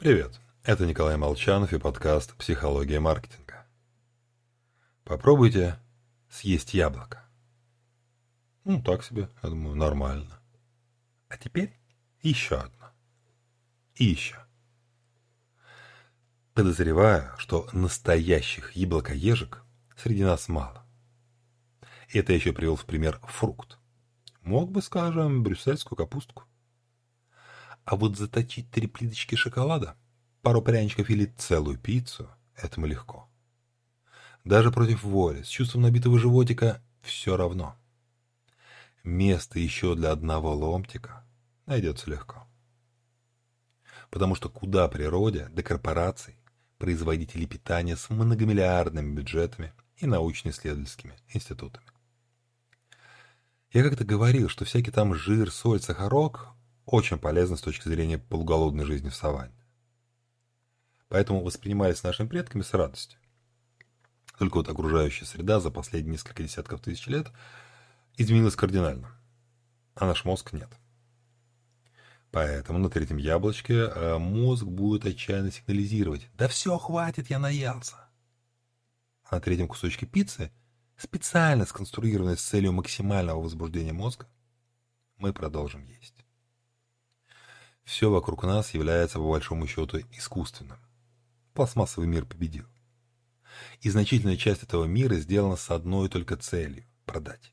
Привет, это Николай Молчанов и подкаст «Психология маркетинга». Попробуйте съесть яблоко. Ну, так себе, я думаю, нормально. А теперь еще одно. И еще. Подозреваю, что настоящих яблокоежек среди нас мало. Это еще привел в пример фрукт. Мог бы, скажем, брюссельскую капустку. А вот заточить три плиточки шоколада, пару пряничков или целую пиццу – этому легко. Даже против воли, с чувством набитого животика – все равно. Место еще для одного ломтика найдется легко. Потому что куда природе до корпораций, производителей питания с многомиллиардными бюджетами и научно-исследовательскими институтами. Я как-то говорил, что всякий там жир, соль, сахарок очень полезно с точки зрения полуголодной жизни в саванне. Поэтому воспринимались нашими предками с радостью. Только вот окружающая среда за последние несколько десятков тысяч лет изменилась кардинально, а наш мозг нет. Поэтому на третьем яблочке э, мозг будет отчаянно сигнализировать «Да все, хватит, я наелся!» А на третьем кусочке пиццы, специально сконструированной с целью максимального возбуждения мозга, мы продолжим есть. Все вокруг нас является, по большому счету, искусственным. Пластмассовый мир победил. И значительная часть этого мира сделана с одной только целью – продать.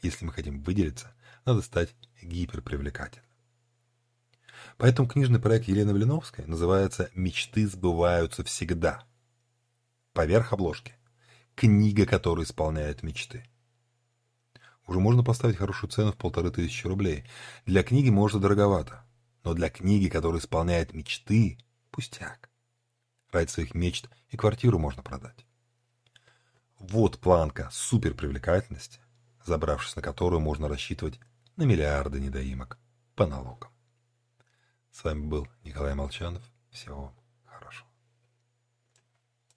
Если мы хотим выделиться, надо стать гиперпривлекательным. Поэтому книжный проект Елены Блиновской называется «Мечты сбываются всегда». Поверх обложки – книга, которая исполняет мечты. Уже можно поставить хорошую цену в полторы тысячи рублей. Для книги может дороговато но для книги, которая исполняет мечты, пустяк. Ради своих мечт и квартиру можно продать. Вот планка суперпривлекательности, забравшись на которую можно рассчитывать на миллиарды недоимок по налогам. С вами был Николай Молчанов. Всего вам